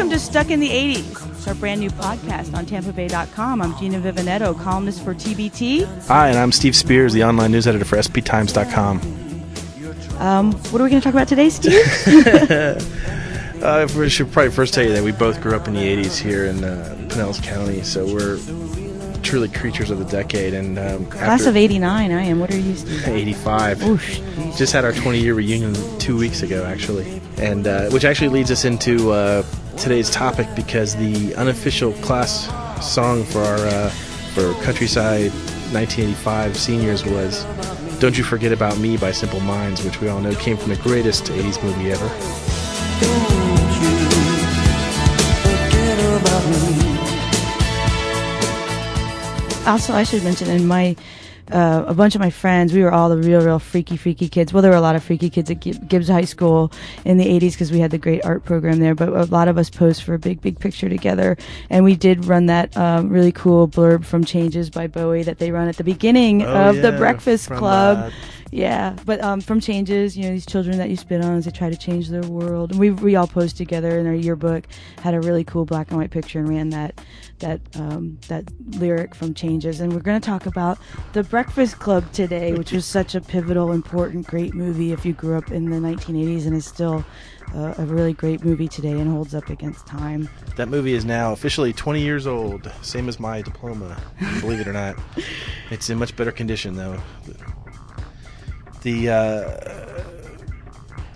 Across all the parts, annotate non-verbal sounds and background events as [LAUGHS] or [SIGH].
Welcome to Stuck in the 80s. It's our brand new podcast on TampaBay.com. I'm Gina Vivinetto, columnist for TBT. Hi, and I'm Steve Spears, the online news editor for SPTimes.com. Um, what are we going to talk about today, Steve? [LAUGHS] uh, we should probably first tell you that we both grew up in the 80s here in uh, Pinellas County, so we're truly creatures of the decade. And um, Class of 89, I am. What are you, Steve? [LAUGHS] 85. Just had our 20 year reunion two weeks ago, actually. And uh, which actually leads us into uh, today's topic because the unofficial class song for our uh, for Countryside 1985 seniors was "Don't You Forget About Me" by Simple Minds, which we all know came from the greatest 80s movie ever. Also, I should mention in my uh, a bunch of my friends, we were all the real, real freaky, freaky kids. Well, there were a lot of freaky kids at Gibbs High School in the 80s because we had the great art program there, but a lot of us posed for a big, big picture together. And we did run that um, really cool blurb from Changes by Bowie that they run at the beginning Oh, of the Breakfast Club. Yeah, but um, from changes, you know, these children that you spit on as they try to change their world. And we we all posed together in our yearbook, had a really cool black and white picture, and ran that that um, that lyric from changes. And we're going to talk about the Breakfast Club today, which was such a pivotal, important, great movie. If you grew up in the 1980s, and is still uh, a really great movie today, and holds up against time. That movie is now officially 20 years old, same as my diploma, believe it or not. [LAUGHS] It's in much better condition, though. The uh,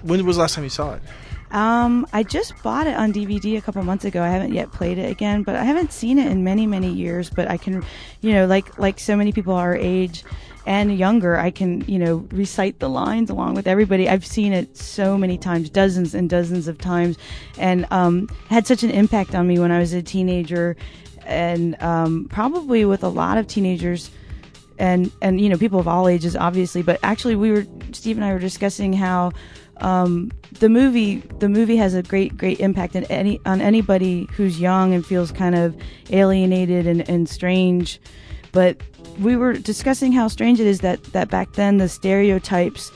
when was the last time you saw it? Um, I just bought it on DVD a couple months ago. I haven't yet played it again, but I haven't seen it in many, many years. But I can, you know, like like so many people our age and younger, I can, you know, recite the lines along with everybody. I've seen it so many times, dozens and dozens of times, and um, had such an impact on me when I was a teenager, and um, probably with a lot of teenagers and and you know people of all ages obviously but actually we were steve and i were discussing how um, the movie the movie has a great great impact on any on anybody who's young and feels kind of alienated and, and strange. But we were discussing how strange it is that that back then the stereotypes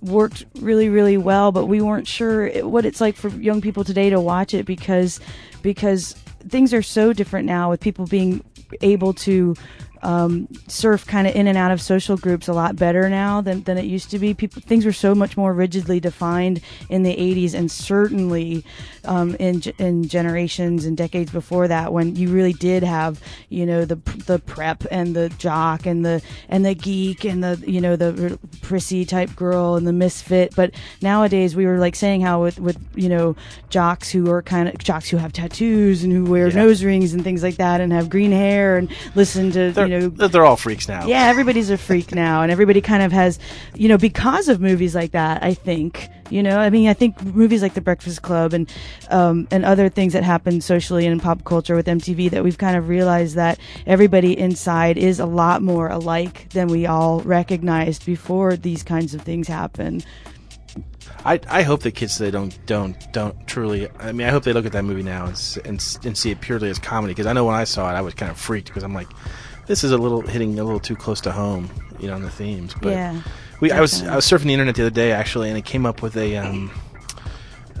worked really really well but we weren't sure what it's like for young people today to watch it because because things are so different now with people being able to um, surf kind of in and out of social groups a lot better now than, than it used to be. People things were so much more rigidly defined in the 80s and certainly um, in in generations and decades before that when you really did have you know the the prep and the jock and the and the geek and the you know the prissy type girl and the misfit. But nowadays we were like saying how with with you know jocks who are kind of jocks who have tattoos and who wear Yeah. nose rings and things like that and have green hair and listen to They're, know they're all freaks now. yeah, everybody's a freak [LAUGHS] now, and everybody kind of has, you know, because of movies like that. I think, you know, I mean, I think movies like The Breakfast Club and um, and other things that happen socially and in pop culture with MTV that we've kind of realized that everybody inside is a lot more alike than we all recognized before these kinds of things happen. I, I hope that kids today don't don't don't truly. I mean, I hope they look at that movie now and and, and see it purely as comedy. Because I know when I saw it, I was kind of freaked because I'm like, this is a little hitting a little too close to home, you know, on the themes. But yeah, we, I was. I was surfing the internet the other day actually, and it came up with a um,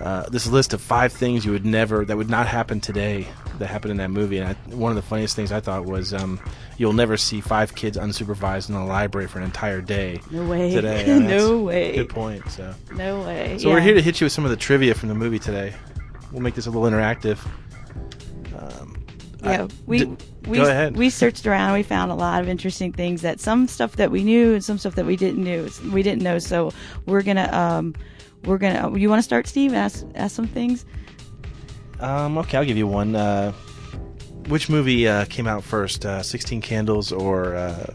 uh, this list of five things you would never that would not happen today that happened in that movie. And I, one of the funniest things I thought was um, you'll never see five kids unsupervised in a library for an entire day. no way, Today, [LAUGHS] no way, Good point. So. no way. So we're here to hit you with some of the trivia from the movie today. We'll make this a little interactive. Um, Yeah, we d- we we searched around. We found a lot of interesting things that some stuff that we knew and some stuff that we didn't knew. We didn't know. So we're gonna um we're gonna. You want to start, Steve? Ask ask some things. um, okay, I'll give you one. Uh, which movie uh, came out first, uh, Sixteen Candles or uh,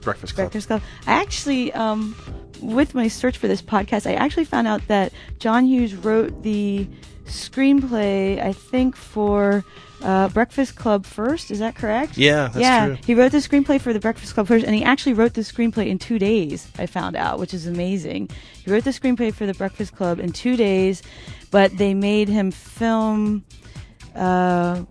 Breakfast Club? Breakfast Club. I actually um with my search for this podcast, I actually found out that John Hughes wrote the screenplay. I think for. Uh, Breakfast Club first, is that correct? Yeah, that's yeah, true. he wrote the screenplay for the Breakfast Club first, and he actually wrote the screenplay in two days. I found out, which is amazing. He wrote the screenplay for the Breakfast Club in two days, but they made him film uh,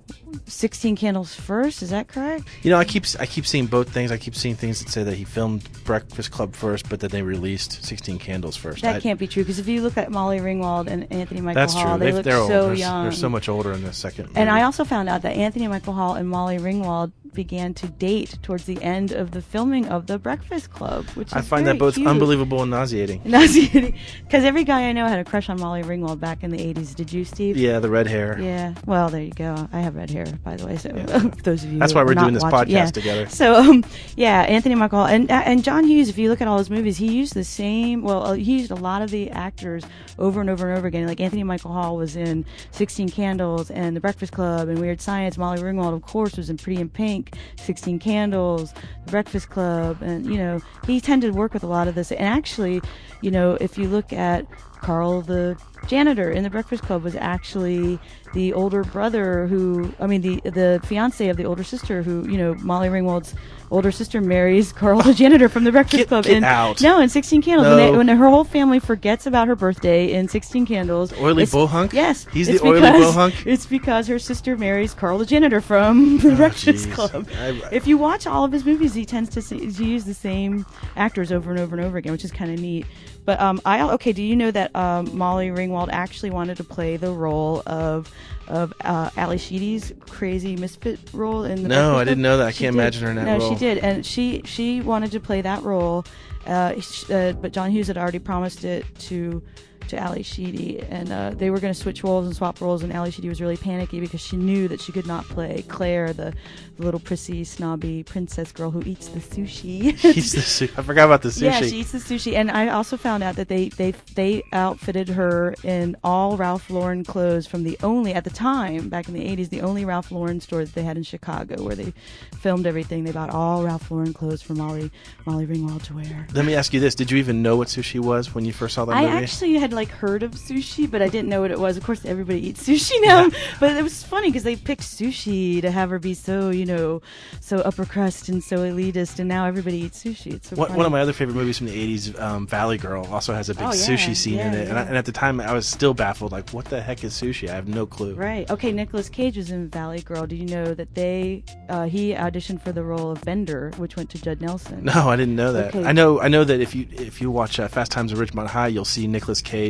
16 Candles first. Is that correct? You know, I keep I keep seeing both things. I keep seeing things that say that he filmed Breakfast Club first, but that they released Sixteen Candles first. That I- can't be true because if you look at Molly Ringwald and Anthony Michael That's Hall, true. they They've- look they're old. so they're, young. They're so much older in the second. And. I also found out that Anthony Michael Hall and Molly Ringwald began to date towards the end of the filming of The Breakfast Club, which I find that both cute. unbelievable and nauseating. [LAUGHS] Nauseating, because every guy I know had a crush on Molly Ringwald back in the 80s. Did you, Steve? Yeah, the red hair. Yeah. Well, there you go. I have red hair, by the way. So Yeah. [LAUGHS] those of you That's why we're doing this watching- podcast yeah. together. So um, yeah, Anthony Michael and and John Hughes. If you look at all his movies, he used the same. Well, uh, he used a lot of the actors over and over and over again. Like Anthony Michael Hall was in Sixteen Candles and The Breakfast Club and Weird Science. Molly Ringwald, of course, was in Pretty in Pink, Sixteen Candles, The Breakfast Club, and you know he tended to work with a lot of this. And actually, you know, if you look at Carl the janitor in the Breakfast Club was actually the older brother who I mean the the fiance of the older sister who you know Molly Ringwald's older sister marries Carl the janitor from the Breakfast Get- Club get in out. no in Sixteen Candles when, they, when her whole family forgets about her birthday in Sixteen Candles Oily it's- bohunk? yes He's the oily bohunk? [LAUGHS] it's because her sister marries Carl the janitor from oh, the Breakfast jeez. Club I- if you watch all of his movies, he tends to, see, to use the same actors over and over and over again, which is kind of neat. But um, I okay. Do you know that um, Molly Ringwald actually wanted to play the role of of uh, Ally Sheedy's crazy misfit role in the No, I didn't know that. I She can't did. imagine her in that no, role. she did, and she she wanted to play that role. Uh, sh- uh, but John Hughes had already promised it to to Ally Sheedy, and uh, they were going to switch roles and swap roles. And Ally Sheedy was really panicky because she knew that she could not play Claire, the, the little prissy, snobby princess girl who eats the sushi. He's the [LAUGHS] su- I forgot about the sushi. Yeah, she eats the sushi, and I also found out that they they they outfitted her in all Ralph Lauren clothes from the only at the time back in the '80s the only Ralph Lauren store that they had in Chicago where they filmed everything. They bought all Ralph Lauren clothes for Molly Molly Ringwald to wear. Let me ask you this: Did you even know what sushi was when you first saw that I movie? actually had like heard of sushi, but I didn't know what it was. Of course, everybody eats sushi [LAUGHS] now, but it was funny because they picked sushi to have her be so you know so upper crust and so elitist, and now everybody eats sushi. It's so One, one of my other favorite movies from the '80s, um, Valley Girl, also has a big Oh, yeah, sushi scene in yeah, it. And, I, and at the time, I was still baffled. Like, what the heck is sushi? I have no clue. Right. Okay. Nicolas Cage was in Valley Girl. Do you know that they uh, he auditioned for the role of Bender, which went to Judd Nelson? No, I didn't know that. Okay. I know. I know that if you if you watch uh, Fast Times at Ridgemont High, you'll see Nicolas Cage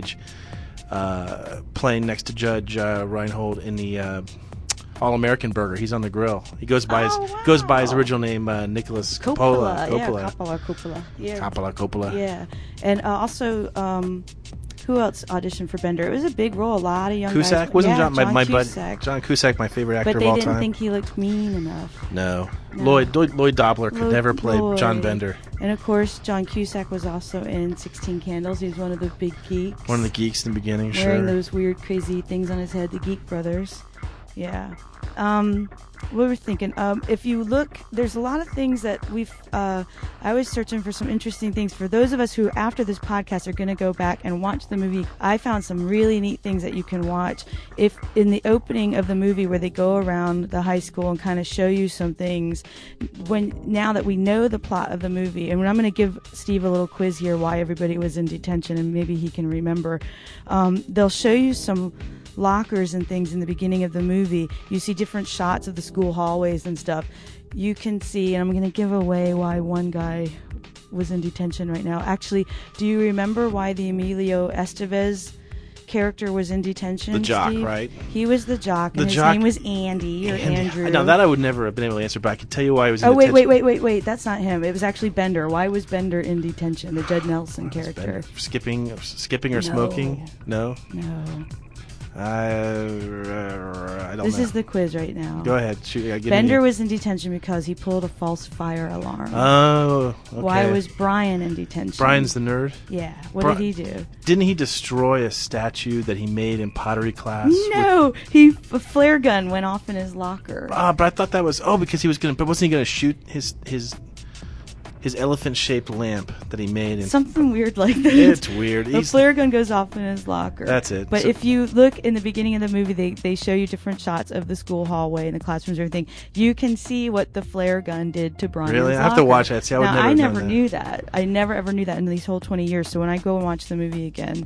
uh, playing next to Judge uh, Reinhold in the uh, All American Burger. He's on the grill. He goes by Oh, his goes by his original name, uh, Nicolas Coppola. Coppola. Yeah, Coppola. Coppola. Coppola. Yeah. Coppola. Coppola. Yeah. And uh, also, um, who else auditioned for Bender? It was a big role. A lot of young Cusack guys. wasn't yeah, John my, my bud John Cusack my favorite actor But they of all didn't time. think he looked mean enough. no. No. Lloyd, Lloyd Lloyd Dobler could Lloyd- never play John Bender. And of course, John Cusack was also in Sixteen Candles. He was one of the big geeks. One of the geeks in the beginning. wearing sure. those weird, crazy things on his head, the Geek Brothers. Yeah. Um, what we're thinking. Um, if you look, there's a lot of things that we've. Uh, I was searching for some interesting things for those of us who, after this podcast, are going to go back and watch the movie. I found some really neat things that you can watch. If in the opening of the movie, where they go around the high school and kind of show you some things, when now that we know the plot of the movie, and I'm going to give Steve a little quiz here, why everybody was in detention, and maybe he can remember. Um, they'll show you some lockers and things in the beginning of the movie. You see different shots of the school hallways and stuff. You can see, and I'm going to give away why one guy was in detention right now. Actually, do you remember why the Emilio Estevez character was in detention? The jock, Steve? right? He was the jock, and The his jock- name was Andy or And- Andrew. Now that I would never have been able to answer, but I can tell you why he was. In Oh wait, wait, wait, wait, wait! That's not him. It was actually Bender. Why was Bender in detention? The Judd Nelson character. Bender. Skipping, skipping or No. smoking? No. No, I, I don't this know. is the quiz right now. Go ahead. Shoot, yeah, give Bender me. was in detention because he pulled a false fire alarm. Oh. Okay. Why was Brian in detention? Brian's the nerd? Yeah. What Bri- did he do? Didn't he destroy a statue that he made in pottery class? No, he a flare gun went off in his locker. Ah, but I thought that was oh because he was gonna. But wasn't he gonna shoot his his his elephant shaped lamp that he made? In, Something weird like that. it's weird. A He's- flare gun goes off in his locker. That's it. But So- if you look in the beginning of the movie, they, they show you different shots of the school hallway and the classrooms and everything. You can see what the flare gun did to Brian's Really? I have to locker. watch that. See, I would now, never I have never that. knew that. I never ever knew that in these whole 20 years. So when I go and watch the movie again,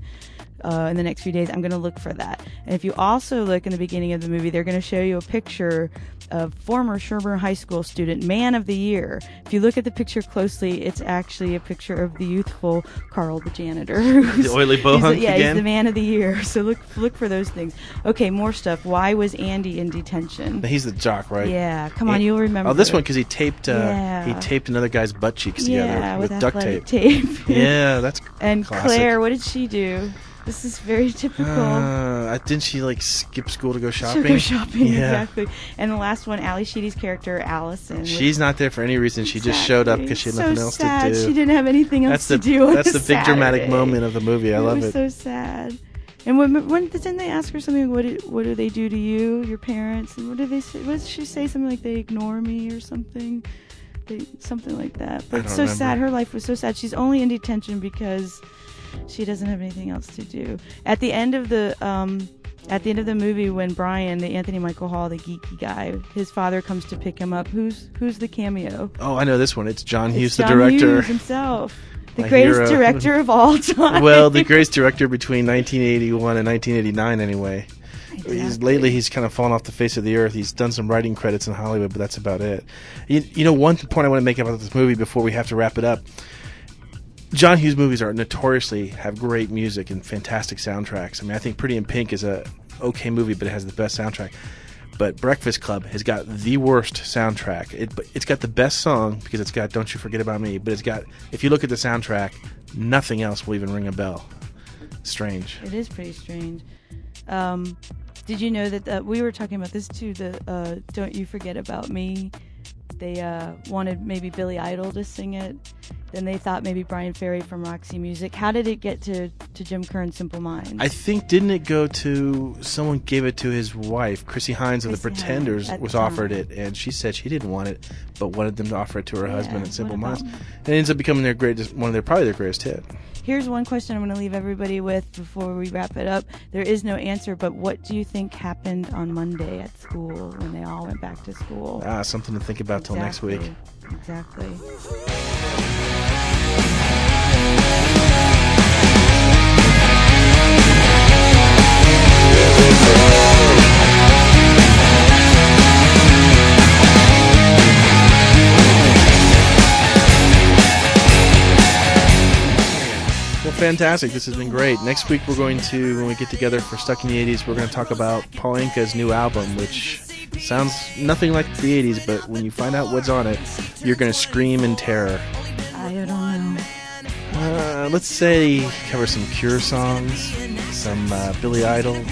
uh, in the next few days. I'm going to look for that. And if you also look in the beginning of the movie, they're going to show you a picture of former Shermer High School student, Man of the Year. If you look at the picture closely, it's actually a picture of the youthful Carl, the janitor. [LAUGHS] the oily bohunk yeah, again. he's the Man of the Year. [LAUGHS] So look look for those things. Okay, more stuff. Why was Andy in detention? He's the jock, right? Yeah, come on, you'll remember. Oh, this one because he taped uh, Yeah. he taped another guy's butt cheeks yeah, together with, with duct tape. tape. [LAUGHS] Yeah, that's and classic. Claire, what did she do? This is very typical. Uh, didn't she like skip school to go [LAUGHS] shopping? Go shopping, Yeah. exactly. And the last one, Ally Sheedy's character, Allison. She's not there for any reason. She just showed up because she had so nothing else sad. to do. She didn't have anything else that's the to do. on that's the big dramatic moment of the movie. I love was it. so sad. And when, when didn't they ask her something? What did, what do they do to you, your parents? And what did they say? What did she say? Something like they ignore me or something. They, something like that. But I it's don't so remember. sad. Her life was so sad. She's only in detention because she doesn't have anything else to do. At the end of the um, at the end of the movie, when Brian, the Anthony Michael Hall, the geeky guy, his father comes to pick him up. Who's who's the cameo? oh, I know this one. It's John Hughes, It's the director. Hughes himself, the My greatest hero. director of all time. [LAUGHS] well, the [LAUGHS] greatest director between 1981 and 1989, anyway. He's, lately, he's kind of fallen off the face of the earth. He's done some writing credits in Hollywood, but that's about it. You, you know, one point I want to make about this movie before we have to wrap it up. John Hughes movies are notoriously have great music and fantastic soundtracks. I mean, I think Pretty in Pink is a okay movie, but it has the best soundtrack. But Breakfast Club has got the worst soundtrack. It, it's got the best song because it's got "Don't You Forget About Me." But it's got, if you look at the soundtrack, nothing else will even ring a bell. Strange. It is pretty strange. Um, did you know that uh, we were talking about this too? The uh, "Don't You Forget About Me." They uh, wanted maybe Billy Idol to sing it. Then they thought maybe Bryan Ferry from Roxy Music. How did it get to, to Jim Kerr Simple Minds? I think didn't it go to someone gave it to his wife, Chrissie Hynde of the Chrissie Pretenders, Hynde, was offered it, and she said she didn't want it, but wanted them to offer it to her Yeah, husband at Simple Minds, and it ends up becoming their greatest, one of their probably their greatest hit. Here's one question I'm going to leave everybody with before we wrap it up. There is no answer, but what do you think happened on Monday at school when they all went back to school? Ah, something to think about till next week. Exactly. Fantastic! This has been great. Next week we're going to, when we get together for Stuck in the '80s, we're going to talk about Paul Anka's new album, which sounds nothing like the '80s, but when you find out what's on it, you're going to scream in terror. I don't know. Uh, let's say cover some Cure songs, some uh, Billy Idol,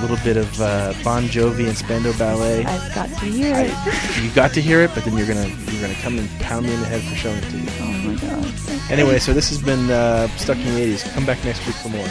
a little bit of uh, Bon Jovi and Spandau Ballet. I've got to hear it. I, you got to hear it, but then you're gonna you're gonna come and pound me in the head for showing it to you. oh my god. Anyway, so this has been uh, Stuck in the '80s. Come back next week for more.